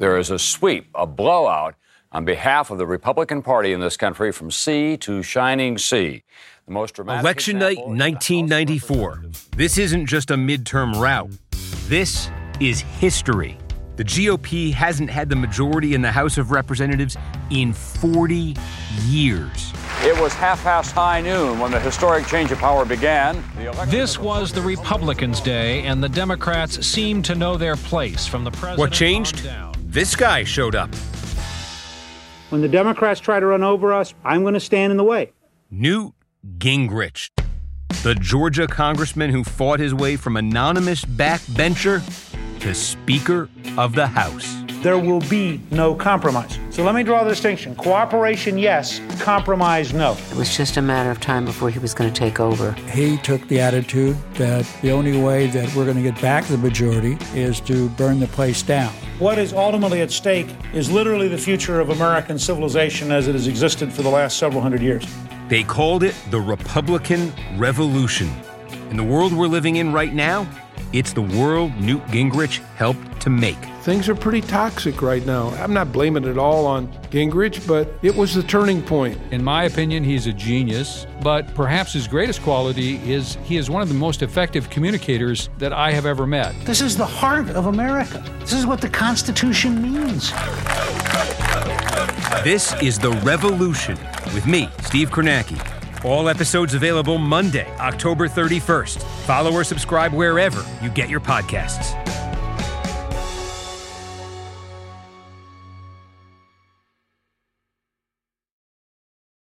There is a sweep, a blowout on behalf of the Republican Party in this country from sea to shining sea. The most dramatic Election night 1994. This isn't just a midterm rout. This is history. The GOP hasn't had the majority in the House of Representatives in 40 years. It was half past high noon when the historic change of power began. This was the Republicans' day, and the Democrats seemed to know their place from the president. What changed? This guy showed up. When the Democrats try to run over us, I'm going to stand in the way. Newt Gingrich, the Georgia congressman who fought his way from anonymous backbencher to Speaker of the House there will be no compromise. So let me draw the distinction. Cooperation, yes. Compromise, no. It was just a matter of time before he was going to take over. He took the attitude that the only way that we're going to get back the majority is to burn the place down. What is ultimately at stake is literally the future of American civilization as it has existed for the last several hundred years. They called it the Republican Revolution. In the world we're living in right now, it's the world Newt Gingrich helped to make. Things are pretty toxic right now. I'm not blaming it all on Gingrich, but it was the turning point. In my opinion, he's a genius, but perhaps his greatest quality is he is one of the most effective communicators that I have ever met. This is the heart of America. This is what the Constitution means. This is The Revolution with me, Steve Kornacki. All episodes available Monday, October 31st. Follow or subscribe wherever you get your podcasts.